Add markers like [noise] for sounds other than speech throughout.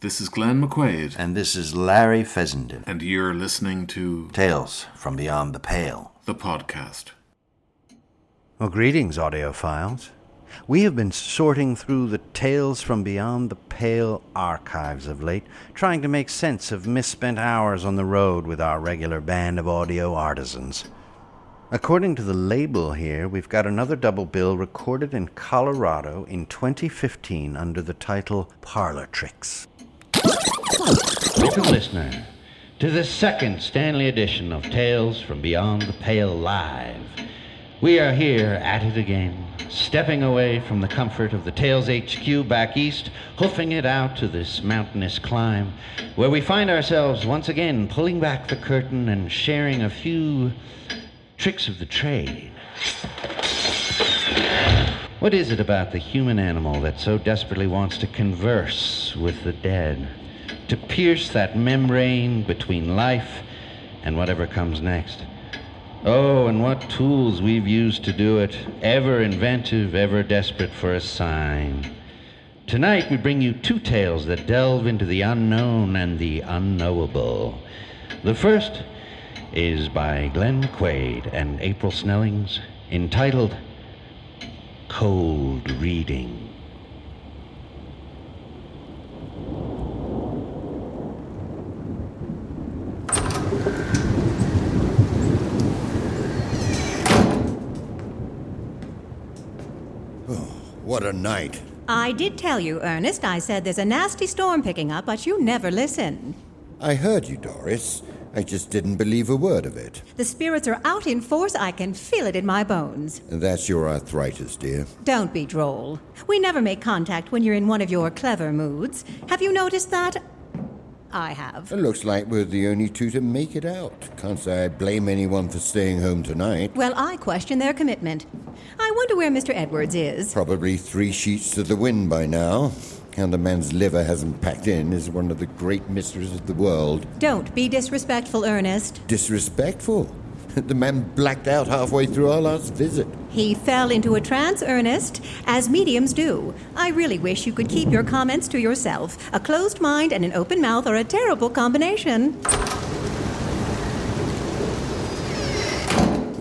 This is Glenn McQuaid, And this is Larry Fessenden. and you're listening to Tales from Beyond the Pale. the podcast. Well, greetings, audiophiles. We have been sorting through the Tales from Beyond the Pale archives of late, trying to make sense of misspent hours on the road with our regular band of audio artisans. According to the label here, we've got another double bill recorded in Colorado in 2015 under the title Parlor Tricks. Welcome, listener, to the second Stanley edition of Tales from Beyond the Pale Live. We are here at it again, stepping away from the comfort of the Tales HQ back east, hoofing it out to this mountainous clime, where we find ourselves once again pulling back the curtain and sharing a few tricks of the trade. What is it about the human animal that so desperately wants to converse with the dead? To pierce that membrane between life and whatever comes next? Oh, and what tools we've used to do it, ever inventive, ever desperate for a sign. Tonight we bring you two tales that delve into the unknown and the unknowable. The first is by Glenn McQuaid and April Snellings, entitled Cold Reading. What a night. I did tell you, Ernest. I said there's a nasty storm picking up, but you never listen. I heard you, Doris. I just didn't believe a word of it. The spirits are out in force. I can feel it in my bones. That's your arthritis, dear. Don't be droll. We never make contact when you're in one of your clever moods. Have you noticed that? I have. It looks like we're the only two to make it out. Can't say I blame anyone for staying home tonight. Well, I question their commitment. I wonder where Mr. Edwards is. Probably three sheets to the wind by now. How the man's liver hasn't packed in is one of the great mysteries of the world. Don't be disrespectful, Ernest. Disrespectful. [laughs] The man blacked out halfway through our last visit. He fell into a trance, Ernest, as mediums do. I really wish you could keep your comments to yourself. A closed mind and an open mouth are a terrible combination.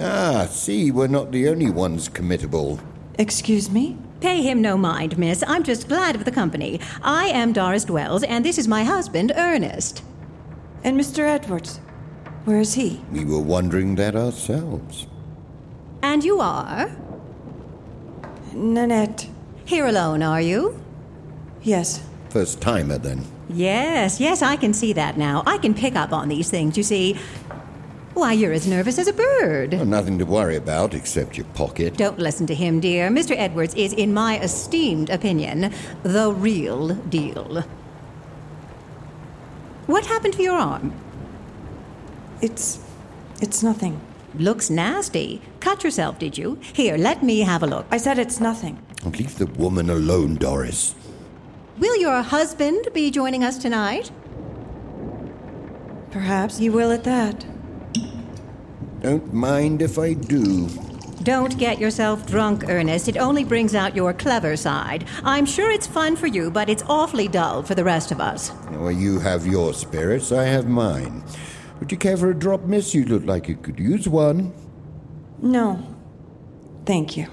Ah, see, we're not the only ones committable. Excuse me? Pay him no mind, miss. I'm just glad of the company. I am Doris Dwells, and this is my husband, Ernest. And Mr. Edwards? Where is he? We were wondering that ourselves. And you are? Nanette. Here alone, are you? Yes. First timer, then. Yes, yes, I can see that now. I can pick up on these things, you see. Why, you're as nervous as a bird. Well, nothing to worry about except your pocket. Don't listen to him, dear. Mr. Edwards is, in my esteemed opinion, the real deal. What happened to your arm? It's. It's nothing. Looks nasty. Cut yourself, did you? Here, let me have a look. I said it's nothing. Leave the woman alone, Doris. Will your husband be joining us tonight? Perhaps you will at that. Don't mind if I do. Don't get yourself drunk, Ernest. It only brings out your clever side. I'm sure it's fun for you, but it's awfully dull for the rest of us. Well, you have your spirits, I have mine. Would you care for a drop, miss? You look like you could use one. No. Thank you.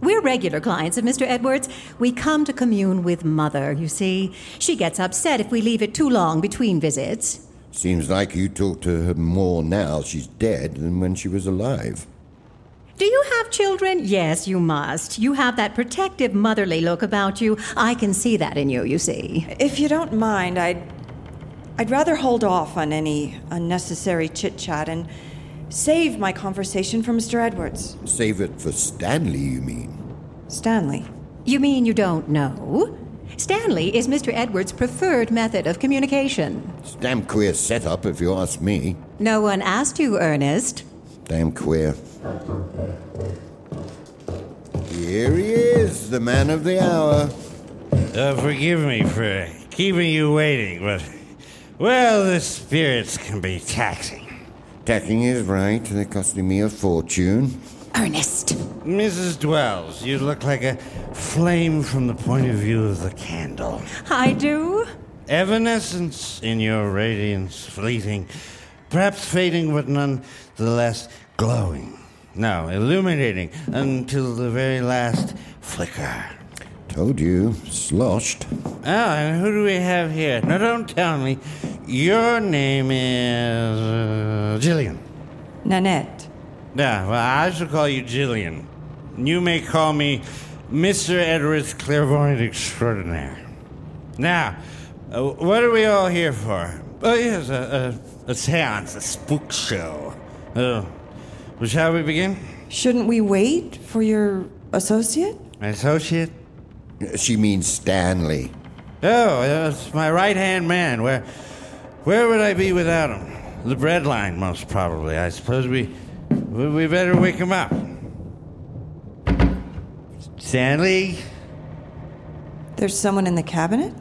We're regular clients of Mr. Edwards. We come to commune with Mother, you see. She gets upset if we leave it too long between visits. Seems like you talk to her more now she's dead than when she was alive. Do you have children? Yes, you must. You have that protective, motherly look about you. I can see that in you, you see. If you don't mind, I'd. I'd rather hold off on any unnecessary chit chat and save my conversation for Mr. Edwards. Save it for Stanley, you mean? Stanley. You mean you don't know? Stanley is Mr. Edwards' preferred method of communication. It's damn queer setup, if you ask me. No one asked you, Ernest. Damn queer. Here he is, the man of the hour. Uh, forgive me for keeping you waiting, but, well, the spirits can be taxing. Taxing is right. They're costing me a fortune. Ernest. Mrs. Dwells, you look like a flame from the point of view of the candle. I do? Evanescence in your radiance, fleeting, perhaps fading, but none the less glowing. No, illuminating until the very last flicker. Told you, sloshed. Oh, and who do we have here? No, don't tell me. Your name is. Uh, Jillian. Nanette. Yeah, well, I shall call you Jillian. You may call me Mr. Edwards Clairvoyant Extraordinaire. Now, uh, what are we all here for? Oh, yes, a, a, a seance, a spook show. Oh, well, shall we begin? Shouldn't we wait for your associate? My associate? She means Stanley. Oh, that's my right hand man. Where, where would I be without him? The breadline, most probably. I suppose we, we, we better wake him up. Stanley? There's someone in the cabinet?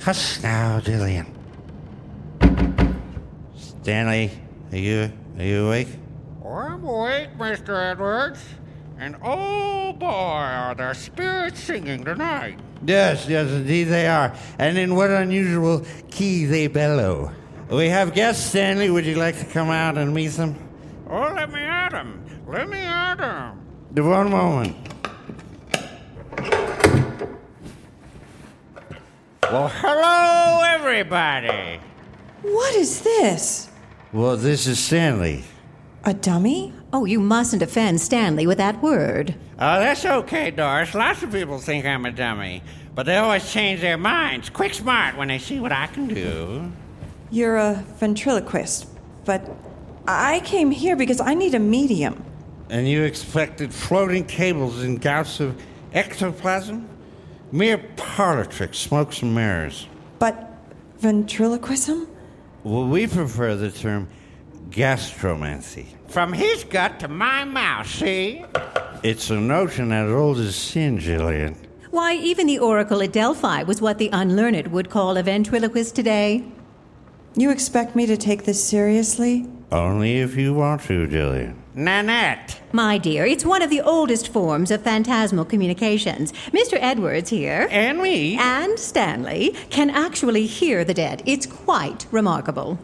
Hush now, Jillian. Stanley, are you, are you awake? I'm awake, Mr. Edwards. And oh boy, are there spirits singing tonight. Yes, yes, indeed they are. And in what unusual key they bellow. We have guests, Stanley. Would you like to come out and meet them? Oh, let me at them. Let me at him. One moment. Well, hello, everybody. What is this? Well, this is Stanley. A dummy? Oh, you mustn't offend Stanley with that word. Oh, that's okay, Doris. Lots of people think I'm a dummy, but they always change their minds quick smart when they see what I can do. You're a ventriloquist, but I came here because I need a medium. And you expected floating cables and gouts of ectoplasm? Mere parlor tricks, smokes and mirrors. But ventriloquism? Well, we prefer the term gastromancy. From his gut to my mouth, see? It's a notion as old as sin, Jillian. Why, even the oracle at Delphi was what the unlearned would call a ventriloquist today. You expect me to take this seriously? Only if you want to, Jillian. Nanette. My dear, it's one of the oldest forms of phantasmal communications. Mr. Edwards here. And me. And Stanley can actually hear the dead. It's quite remarkable.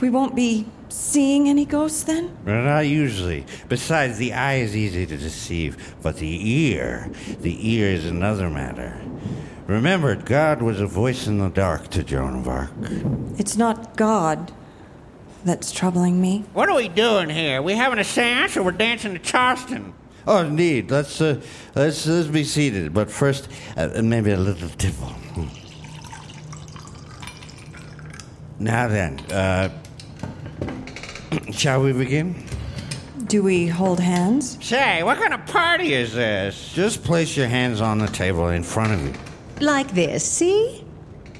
We won't be seeing any ghosts then? Not usually. Besides, the eye is easy to deceive, but the ear, the ear is another matter. Remember, God was a voice in the dark to Joan of Arc. It's not God that's troubling me. What are we doing here? We having a seance or we're dancing to Charleston? Oh, indeed. Let's uh, let's let's be seated. But first, uh, maybe a little tipple. Now then, uh, [clears throat] shall we begin? Do we hold hands? Say, what kind of party is this? Just place your hands on the table in front of you. Like this, see?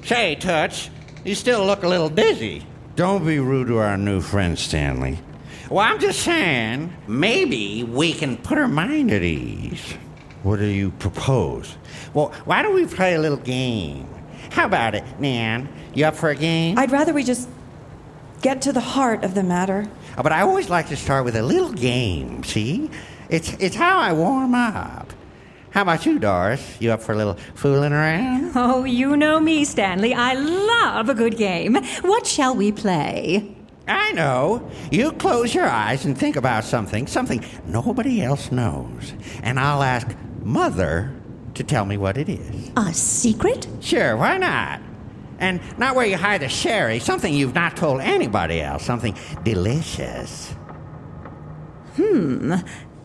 Say, Touch, you still look a little dizzy. Don't be rude to our new friend, Stanley. Well, I'm just saying, maybe we can put her mind at ease. What do you propose? Well, why don't we play a little game? How about it, Nan? You up for a game? I'd rather we just get to the heart of the matter. Oh, but I always like to start with a little game, see? It's, it's how I warm up. How about you, Doris? You up for a little fooling around? [laughs] Oh, you know me, Stanley. I love a good game. What shall we play? I know. You close your eyes and think about something, something nobody else knows. And I'll ask Mother to tell me what it is. A secret? Sure, why not? And not where you hide the sherry, something you've not told anybody else, something delicious. Hmm.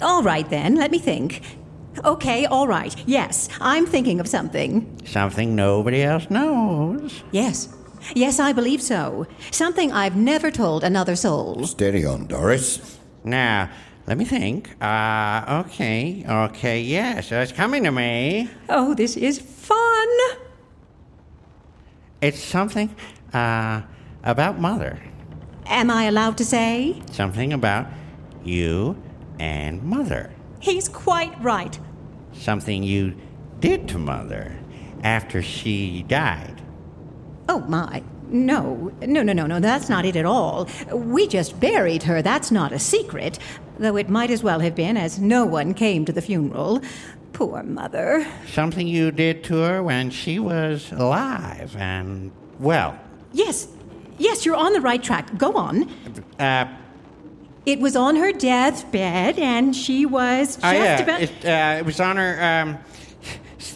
All right then, let me think. Okay, all right. Yes, I'm thinking of something. Something nobody else knows. Yes. Yes, I believe so. Something I've never told another soul. Steady on, Doris. Now, let me think. Uh, okay, okay, yes, it's coming to me. Oh, this is fun. It's something uh, about Mother. Am I allowed to say? Something about you and Mother. He's quite right. Something you did to Mother after she died. Oh, my. No, no, no, no, no, that's not it at all. We just buried her, that's not a secret. Though it might as well have been, as no one came to the funeral. Poor mother. Something you did to her when she was alive and well. Yes, yes, you're on the right track. Go on. Uh, It was on her deathbed, and she was just oh yeah, about. it, uh, it was on her.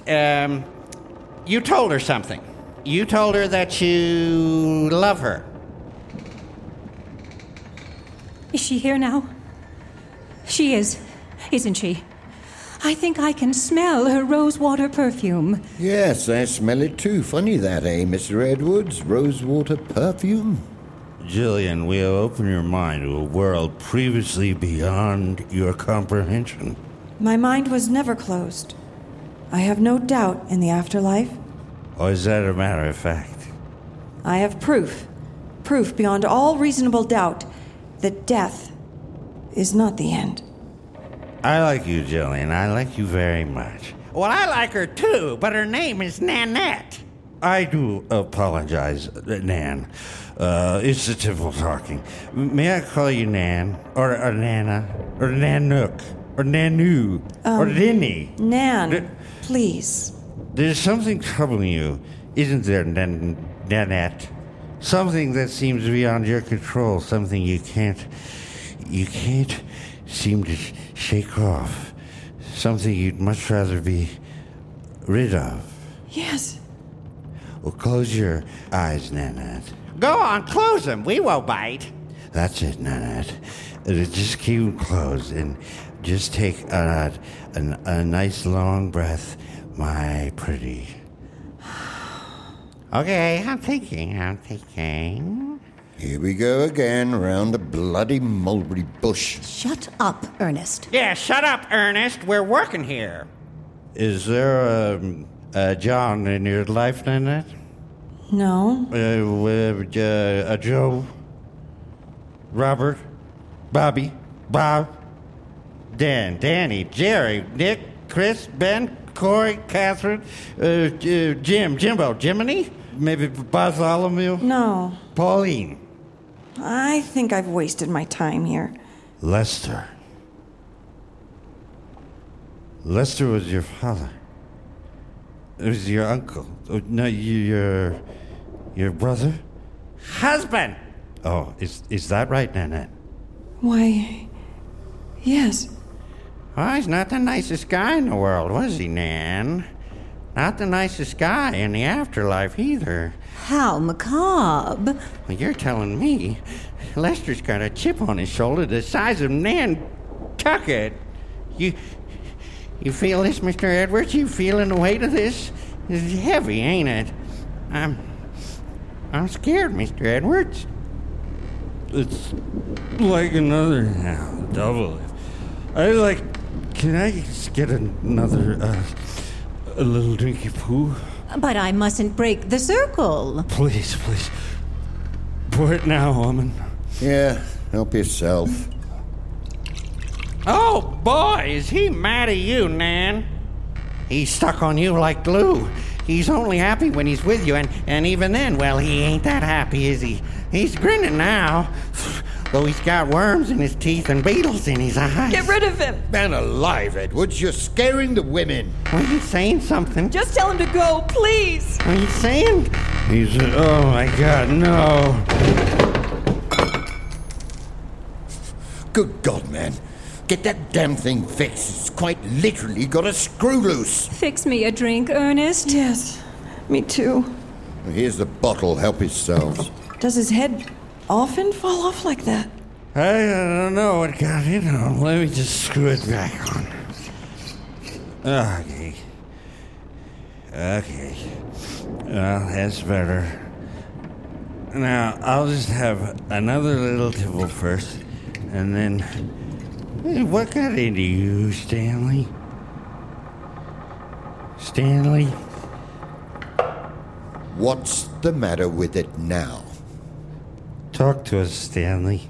Um, um, you told her something. You told her that you love her. Is she here now? She is, isn't she? I think I can smell her rosewater perfume. Yes, I smell it too. Funny that, eh, Mr. Edwards? Rosewater perfume? Jillian, we have opened your mind to a world previously beyond your comprehension. My mind was never closed. I have no doubt in the afterlife. Or is that a matter of fact? I have proof, proof beyond all reasonable doubt, that death is not the end. I like you, Jillian. I like you very much. Well, I like her too, but her name is Nanette. I do apologize, uh, Nan. Uh, it's the typical talking. May I call you Nan? Or, or Nana? Or Nanook? Or Nanu? or Linny? Nan, Th- please. There's something troubling you, isn't there, Nan- Nanette? Something that seems beyond your control. Something you can't, you can't seem to shake off. Something you'd much rather be rid of. Yes. Well, close your eyes, Nanette. Go on, close them. We won't bite. That's it, Nanette. Uh, Just keep them closed and just take a, a, a nice long breath, my pretty. [sighs] Okay, I'm thinking. I'm thinking. Here we go again, round the bloody mulberry bush. Shut up, Ernest. Yeah, shut up, Ernest. We're working here. Is there a, a John in your life, Nanette? No. Uh, with, uh, a Joe? Robert? Bobby? Bob? Dan? Danny? Jerry? Nick? Chris? Ben? Corey? Catherine? Uh, uh, Jim? Jimbo? Jiminy? Maybe Bartholomew? No. Pauline? I think I've wasted my time here. Lester. Lester was your father. It was your uncle. Oh, no, your your brother. Husband. Oh, is is that right, Nanette? Why, yes. Well, he's not the nicest guy in the world, was he, Nan? Not the nicest guy in the afterlife either. How macabre. Well, you're telling me Lester's got a chip on his shoulder the size of Nantucket. You, you feel this, Mr. Edwards? You feeling the weight of this? It's heavy, ain't it? I'm, I'm scared, Mr. Edwards. It's like another now, double. I like. Can I just get another uh, a little drinky poo? But I mustn't break the circle. Please, please. Pour it now, woman. Yeah, help yourself. Oh, boy, is he mad at you, Nan? He's stuck on you like glue. He's only happy when he's with you, and, and even then, well, he ain't that happy, is he? He's grinning now, though he's got worms in his teeth and beetles in his eyes. Get rid of him! Man alive, Edwards, you're scaring the women. Well, he's saying something. Just tell him to go, please! What are you saying? He's. oh my God, no. Good God, man. Get that damn thing fixed. It's quite literally got a screw loose. Fix me a drink, Ernest. Yes, me too. Here's the bottle. Help yourselves. Does his head often fall off like that? I don't know what got in on. Let me just screw it back on. Okay. Okay. Well, that's better. Now, I'll just have another little tipple first, and then. Hey, what got into you, Stanley? Stanley? What's the matter with it now? Talk to us, Stanley.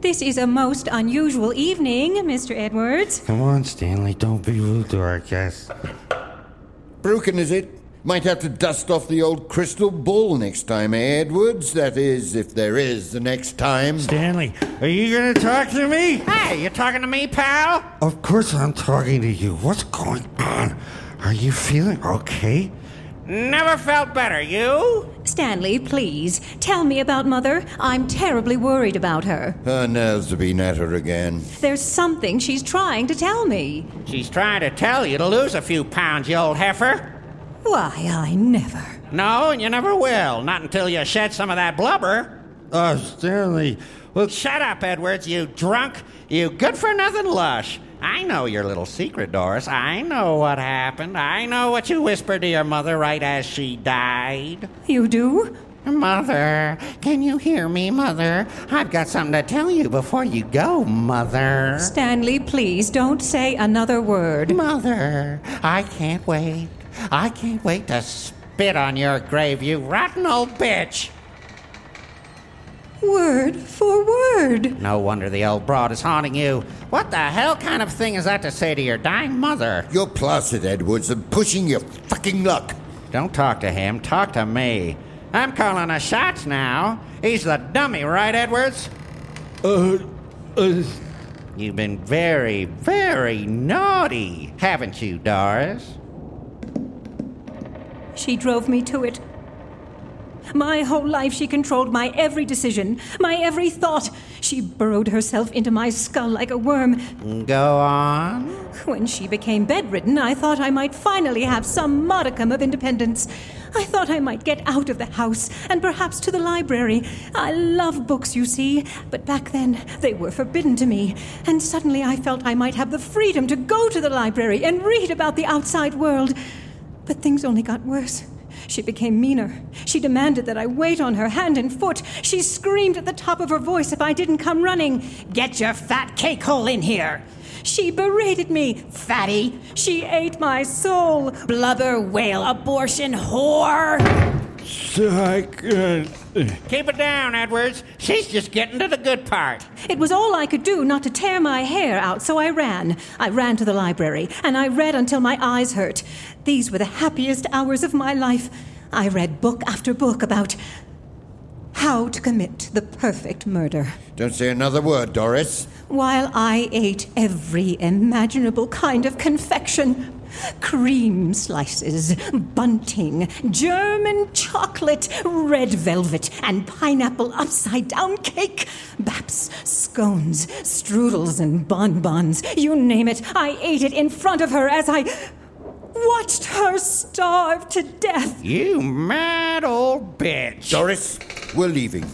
This is a most unusual evening, Mr. Edwards. Come on, Stanley. Don't be rude to our guests. Broken, is it? Might have to dust off the old crystal ball next time, eh, Edwards? That is, if there is the next time. Stanley, are you gonna talk to me? Hey, you talking to me, pal? Of course I'm talking to you. What's going on? Are you feeling okay? Never felt better, you? Stanley, please, tell me about Mother. I'm terribly worried about her. Her nerves have been at her again. There's something she's trying to tell me. She's trying to tell you to lose a few pounds, you old heifer. Why, I never. No, and you never will. Not until you shed some of that blubber. Oh, Stanley. Well, Shut up, Edwards, you drunk, you good for nothing lush. I know your little secret, Doris. I know what happened. I know what you whispered to your mother right as she died. You do? Mother, can you hear me, Mother? I've got something to tell you before you go, Mother. Stanley, please don't say another word. Mother, I can't wait. I can't wait to spit on your grave, you rotten old bitch. Word for word. No wonder the old broad is haunting you. What the hell kind of thing is that to say to your dying mother? You're placid, Edwards, and pushing your fucking luck. Don't talk to him, talk to me. I'm calling the shots now. He's the dummy, right, Edwards? uh, uh, You've been very, very naughty, haven't you, Doris? She drove me to it. My whole life, she controlled my every decision, my every thought. She burrowed herself into my skull like a worm. Go on. When she became bedridden, I thought I might finally have some modicum of independence. I thought I might get out of the house and perhaps to the library. I love books, you see, but back then they were forbidden to me. And suddenly I felt I might have the freedom to go to the library and read about the outside world. But things only got worse. She became meaner. She demanded that I wait on her hand and foot. She screamed at the top of her voice if I didn't come running. Get your fat cake hole in here! She berated me, fatty. She ate my soul. Blubber, whale, abortion, whore. I can't. Keep it down, Edwards. She's just getting to the good part. It was all I could do not to tear my hair out, so I ran. I ran to the library, and I read until my eyes hurt. These were the happiest hours of my life. I read book after book about how to commit the perfect murder. Don't say another word, Doris. While I ate every imaginable kind of confection cream slices, bunting, German chocolate, red velvet, and pineapple upside down cake, baps, scones, strudels, and bonbons you name it. I ate it in front of her as I watched her starve to death. You mad old bitch. Doris, we're leaving.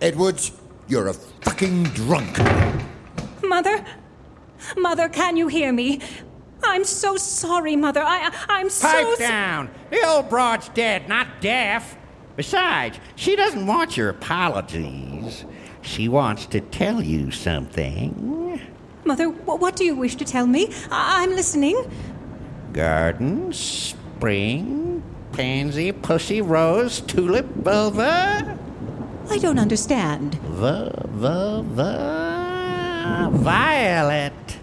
Edwards, you're a fucking drunk. Mother? Mother, can you hear me? I'm so sorry, Mother. I, I'm so. Pipe s- down. The old broad's dead, not deaf. Besides, she doesn't want your apologies. She wants to tell you something. Mother, what do you wish to tell me? I- I'm listening. Garden, spring, pansy, pussy, rose, tulip, vulva. I don't understand. The, the, the. Violet.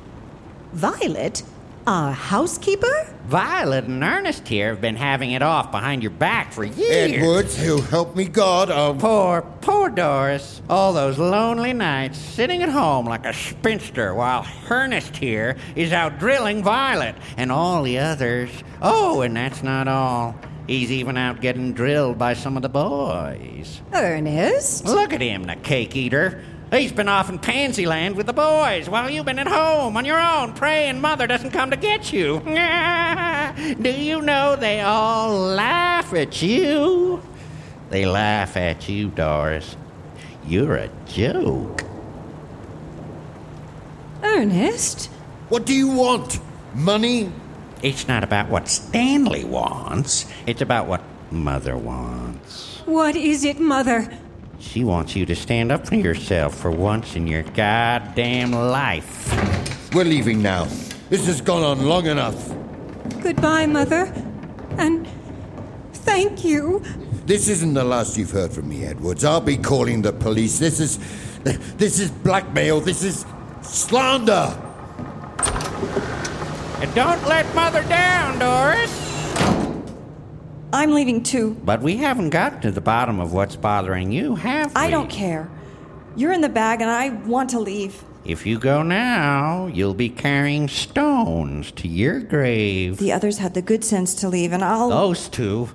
Violet? Our housekeeper? Violet and Ernest here have been having it off behind your back for years. Edwards, who help me God, I'll. Poor, poor Doris. All those lonely nights sitting at home like a spinster while Ernest here is out drilling Violet and all the others. Oh, and that's not all. He's even out getting drilled by some of the boys. Ernest? Look at him, the cake eater. He's been off in Pansy Land with the boys while you've been at home on your own praying Mother doesn't come to get you. [laughs] Do you know they all laugh at you? They laugh at you, Doris. You're a joke. Ernest? What do you want? Money? It's not about what Stanley wants, it's about what Mother wants. What is it, Mother? She wants you to stand up for yourself for once in your goddamn life. We're leaving now. This has gone on long enough. Goodbye, Mother. And thank you. This isn't the last you've heard from me, Edwards. I'll be calling the police. This is. This is blackmail. This is slander. And don't let Mother down, Doris. I'm leaving too. But we haven't got to the bottom of what's bothering you, have we? I don't care. You're in the bag and I want to leave. If you go now, you'll be carrying stones to your grave. The others had the good sense to leave, and I'll. Those two.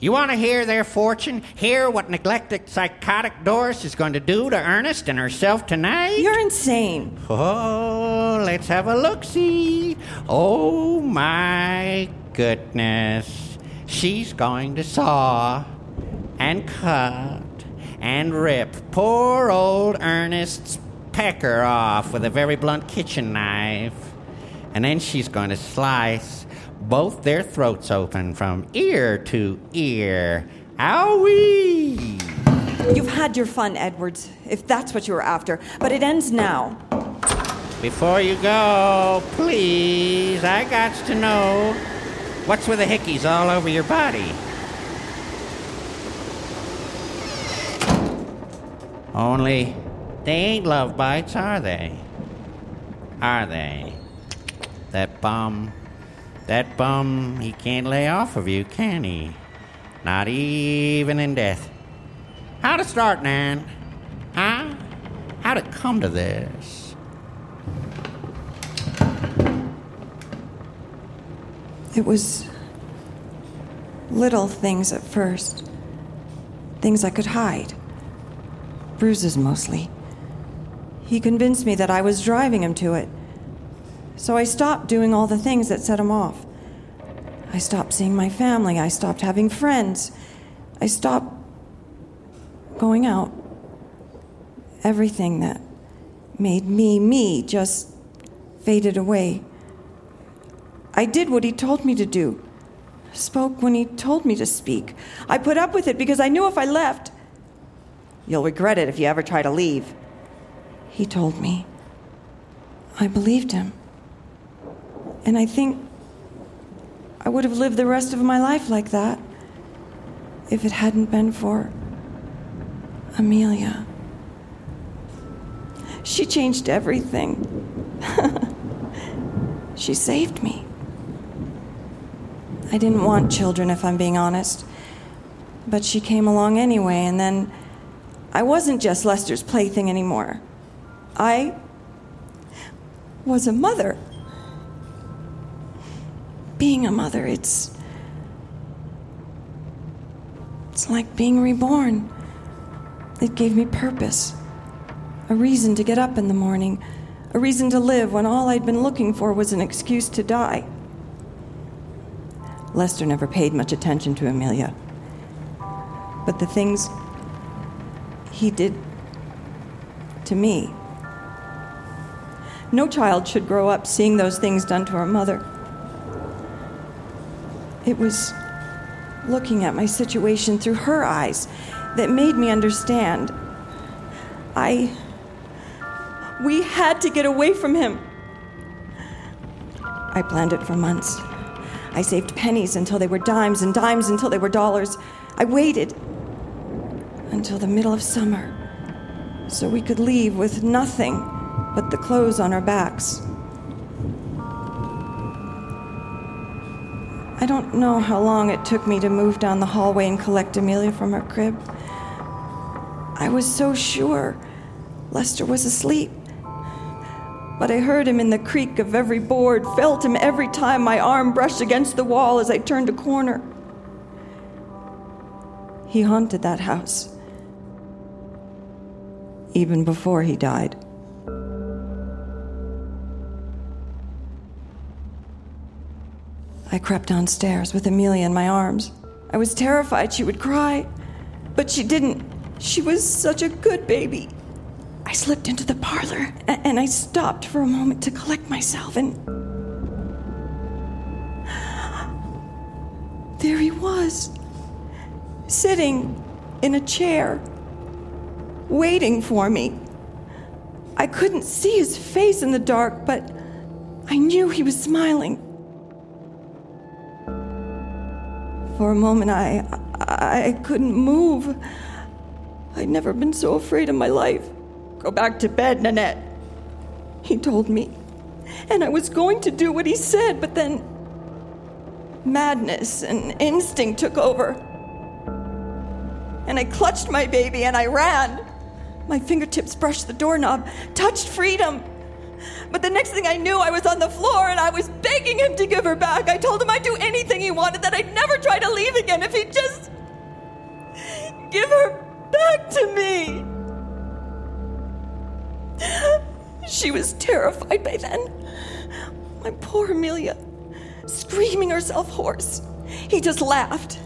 You want to hear their fortune? Hear what neglected psychotic Doris is going to do to Ernest and herself tonight? You're insane. Oh, let's have a look see. Oh my goodness. She's going to saw and cut and rip poor old Ernest's pecker off with a very blunt kitchen knife. And then she's going to slice both their throats open from ear to ear. Owie! You've had your fun, Edwards, if that's what you were after, but it ends now. Before you go, please, I got to know what's with the hickeys all over your body. Only they ain't love bites, are they? Are they? That bum, that bum, he can't lay off of you, can he? Not even in death. How to start, Nan? Huh? How to come to this? It was little things at first. Things I could hide. Bruises mostly. He convinced me that I was driving him to it. So I stopped doing all the things that set him off. I stopped seeing my family. I stopped having friends. I stopped going out. Everything that made me me just faded away. I did what he told me to do. Spoke when he told me to speak. I put up with it because I knew if I left, you'll regret it if you ever try to leave. He told me. I believed him. And I think I would have lived the rest of my life like that if it hadn't been for Amelia. She changed everything. [laughs] she saved me. I didn't want children, if I'm being honest. But she came along anyway, and then I wasn't just Lester's plaything anymore. I was a mother. Being a mother, it's. It's like being reborn. It gave me purpose, a reason to get up in the morning, a reason to live when all I'd been looking for was an excuse to die. Lester never paid much attention to Amelia. But the things he did to me. No child should grow up seeing those things done to her mother. It was looking at my situation through her eyes that made me understand. I. We had to get away from him. I planned it for months. I saved pennies until they were dimes and dimes until they were dollars. I waited until the middle of summer so we could leave with nothing but the clothes on our backs. I don't know how long it took me to move down the hallway and collect Amelia from her crib. I was so sure Lester was asleep. But I heard him in the creak of every board, felt him every time my arm brushed against the wall as I turned a corner. He haunted that house, even before he died. I crept downstairs with Amelia in my arms. I was terrified she would cry, but she didn't. She was such a good baby. I slipped into the parlor and I stopped for a moment to collect myself, and there he was, sitting in a chair, waiting for me. I couldn't see his face in the dark, but I knew he was smiling. For a moment, I, I couldn't move. I'd never been so afraid in my life. Go back to bed, Nanette, he told me. And I was going to do what he said, but then madness and instinct took over. And I clutched my baby and I ran. My fingertips brushed the doorknob, touched freedom. But the next thing I knew, I was on the floor and I was begging him to give her back. I told him I'd do anything he wanted, that I'd never try to leave again if he'd just give her back to me. She was terrified by then. My poor Amelia, screaming herself hoarse. He just laughed.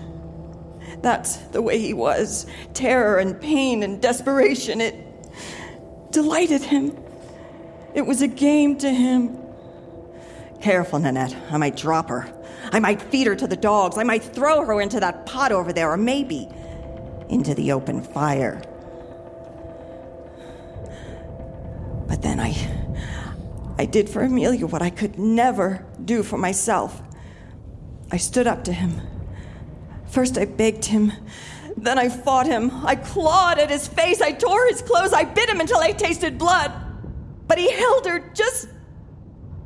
That's the way he was terror and pain and desperation. It delighted him. It was a game to him. Careful, Nanette. I might drop her. I might feed her to the dogs. I might throw her into that pot over there, or maybe into the open fire. But then I. I did for Amelia what I could never do for myself. I stood up to him. First, I begged him. Then I fought him. I clawed at his face. I tore his clothes. I bit him until I tasted blood. But he held her just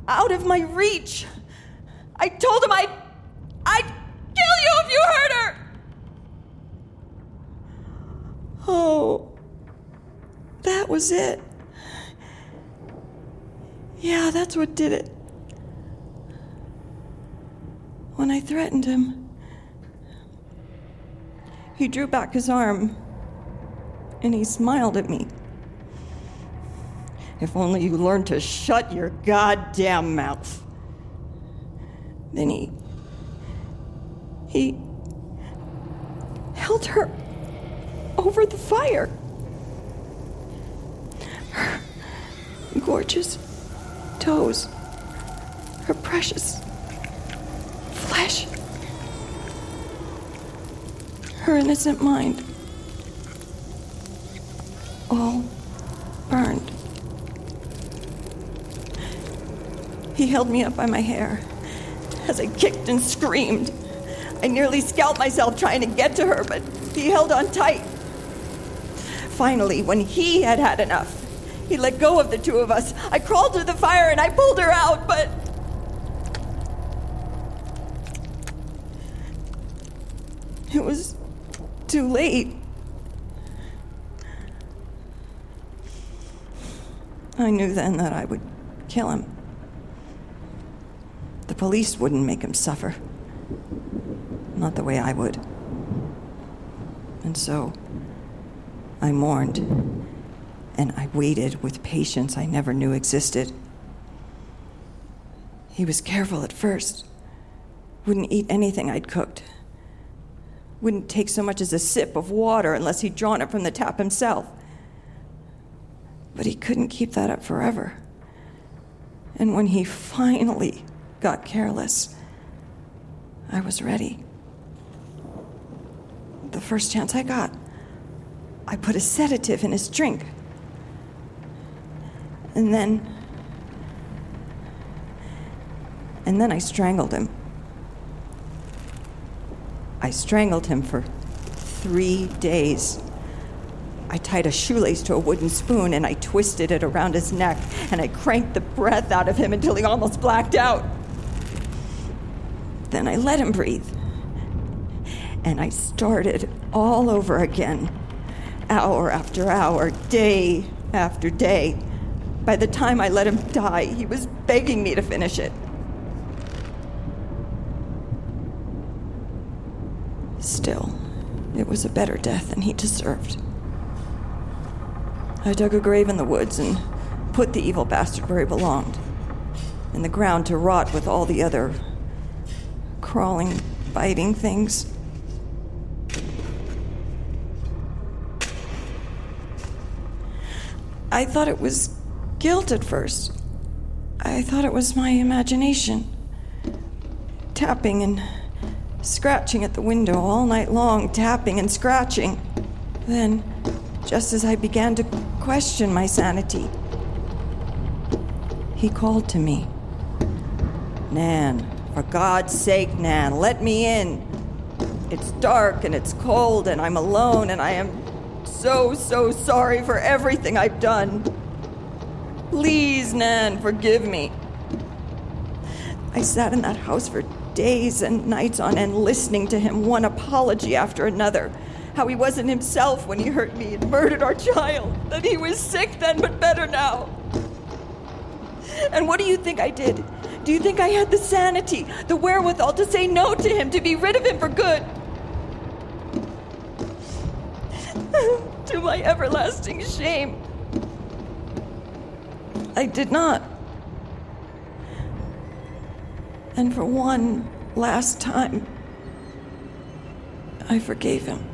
out of my reach. I told him I'd. I'd kill you if you hurt her! Oh, that was it. Yeah, that's what did it. When I threatened him, he drew back his arm and he smiled at me. If only you learned to shut your goddamn mouth. Then he. he. held her over the fire. Her gorgeous toes, her precious flesh, her innocent mind, all burned. He held me up by my hair as I kicked and screamed. I nearly scalped myself trying to get to her, but he held on tight. Finally, when he had had enough, he let go of the two of us. I crawled to the fire and I pulled her out, but. It was too late. I knew then that I would kill him. The police wouldn't make him suffer. Not the way I would. And so, I mourned, and I waited with patience I never knew existed. He was careful at first, wouldn't eat anything I'd cooked, wouldn't take so much as a sip of water unless he'd drawn it from the tap himself. But he couldn't keep that up forever. And when he finally got careless, I was ready. The first chance I got, I put a sedative in his drink. And then. And then I strangled him. I strangled him for three days. I tied a shoelace to a wooden spoon and I twisted it around his neck and I cranked the breath out of him until he almost blacked out. Then I let him breathe. And I started all over again, hour after hour, day after day. By the time I let him die, he was begging me to finish it. Still, it was a better death than he deserved. I dug a grave in the woods and put the evil bastard where he belonged in the ground to rot with all the other crawling, biting things. I thought it was guilt at first. I thought it was my imagination. Tapping and scratching at the window all night long, tapping and scratching. Then, just as I began to question my sanity, he called to me. Nan, for God's sake, Nan, let me in. It's dark and it's cold and I'm alone and I am so, so sorry for everything I've done. Please, Nan, forgive me. I sat in that house for days and nights on end listening to him, one apology after another. How he wasn't himself when he hurt me and murdered our child. That he was sick then, but better now. And what do you think I did? Do you think I had the sanity, the wherewithal to say no to him, to be rid of him for good? [laughs] to my everlasting shame. I did not. And for one last time, I forgave him.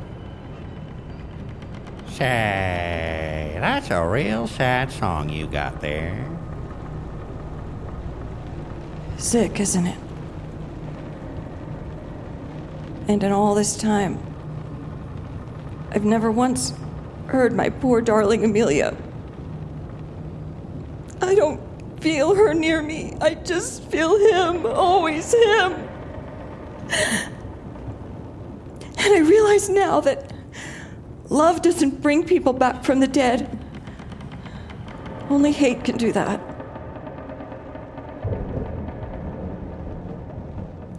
Say, that's a real sad song you got there. Sick, isn't it? And in all this time, I've never once heard my poor darling Amelia. I don't feel her near me. I just feel him, always him. And I realize now that love doesn't bring people back from the dead. Only hate can do that.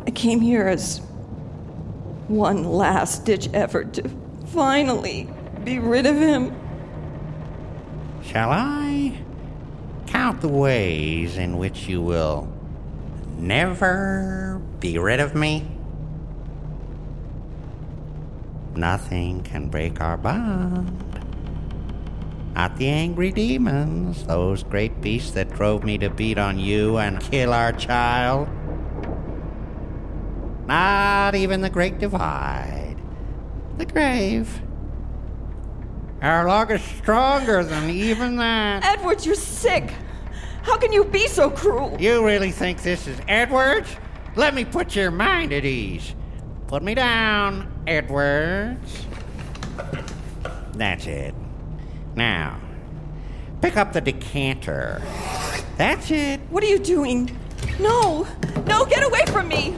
I came here as one last ditch effort to finally be rid of him. Shall I count the ways in which you will never be rid of me? Nothing can break our bond. Not the angry demons, those great beasts that drove me to beat on you and kill our child. Not even the great divide, the grave. Our log is stronger than even that. Edwards, you're sick. How can you be so cruel? You really think this is Edwards? Let me put your mind at ease. Put me down, Edwards. That's it. Now, pick up the decanter. That's it. What are you doing? No! No, get away from me!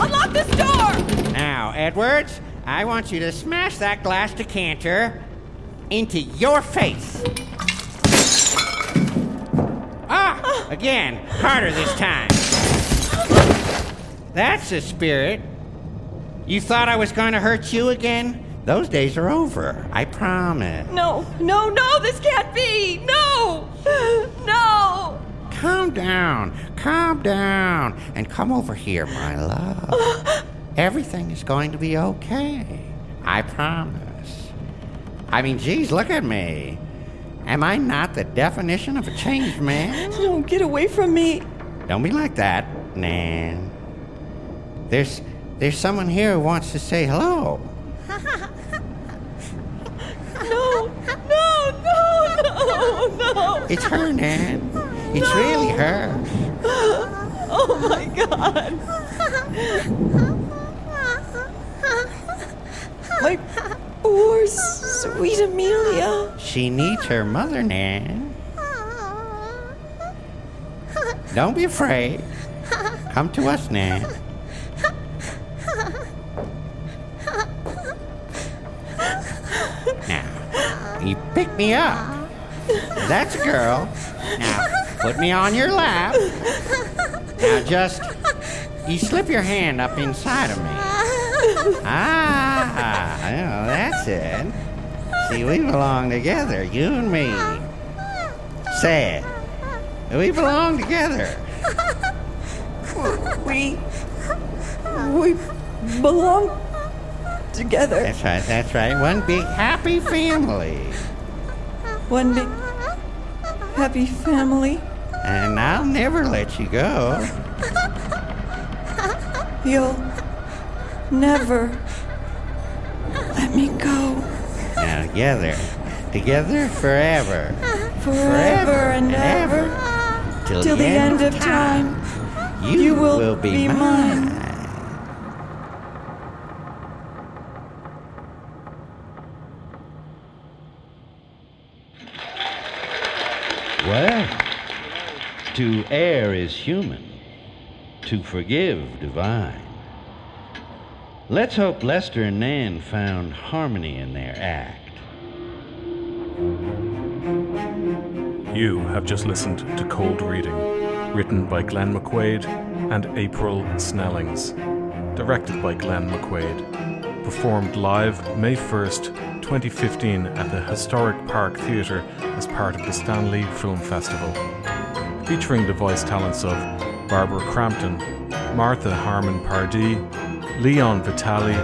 Unlock this door! Now, Edwards, I want you to smash that glass decanter into your face. Again, harder this time. That's the spirit. You thought I was going to hurt you again? Those days are over. I promise. No, no, no, this can't be! No! No! Calm down. Calm down. And come over here, my love. [sighs] Everything is going to be okay. I promise. I mean, geez, look at me. Am I not the definition of a changed man? [laughs] No, get away from me! Don't be like that, Nan. There's there's someone here who wants to say hello. [laughs] No, no, no, no, no! It's her, Nan. It's really her. Oh my god! My poor, sweet Amelia. She needs her mother, Nan. Don't be afraid. Come to us, Nan. Now, you pick me up. That's a girl. Now, put me on your lap. Now, just you slip your hand up inside of me. Ah, well, that's it. See, we belong together, you and me. Say it. We belong together. We. We belong together. That's right, that's right. One big happy family. One big happy family. And I'll never let you go. You'll never let me go. Together. Together forever. Forever and ever. Till, Till the end of time. You, you will be mine. Well, to err is human, to forgive divine. Let's hope Lester and Nan found harmony in their act. You have just listened to Cold Reading, written by Glenn McQuaid and April Snellings. Directed by Glenn McQuaid. Performed live May 1st, 2015 at the Historic Park Theatre as part of the Stanley Film Festival. Featuring the voice talents of Barbara Crampton, Martha Harmon Pardee, Leon Vitali,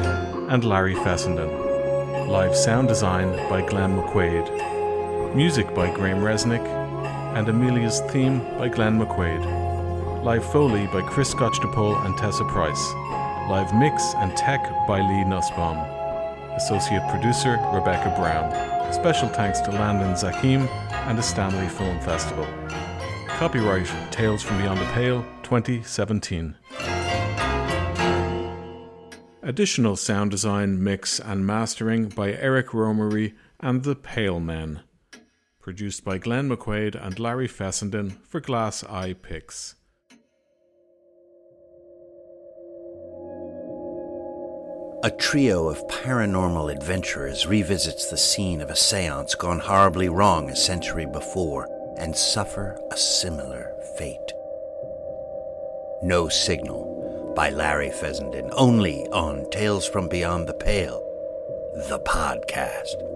and Larry Fessenden. Live sound design by Glenn McQuaid. Music by Graham Resnick, and Amelia's theme by Glenn McQuaid. Live Foley by Chris Scotchdopole and Tessa Price. Live mix and tech by Lee Nussbaum. Associate producer Rebecca Brown. Special thanks to Landon Zakheim and the Stanley Film Festival. Copyright Tales from Beyond the Pale 2017. Additional sound design, mix, and mastering by Eric Romery and the Pale Men. Produced by Glenn McQuaid and Larry Fessenden for Glass Eye Pix. A trio of paranormal adventurers revisits the scene of a seance gone horribly wrong a century before and suffer a similar fate. No Signal by Larry Fessenden, only on Tales from Beyond the Pale, the podcast.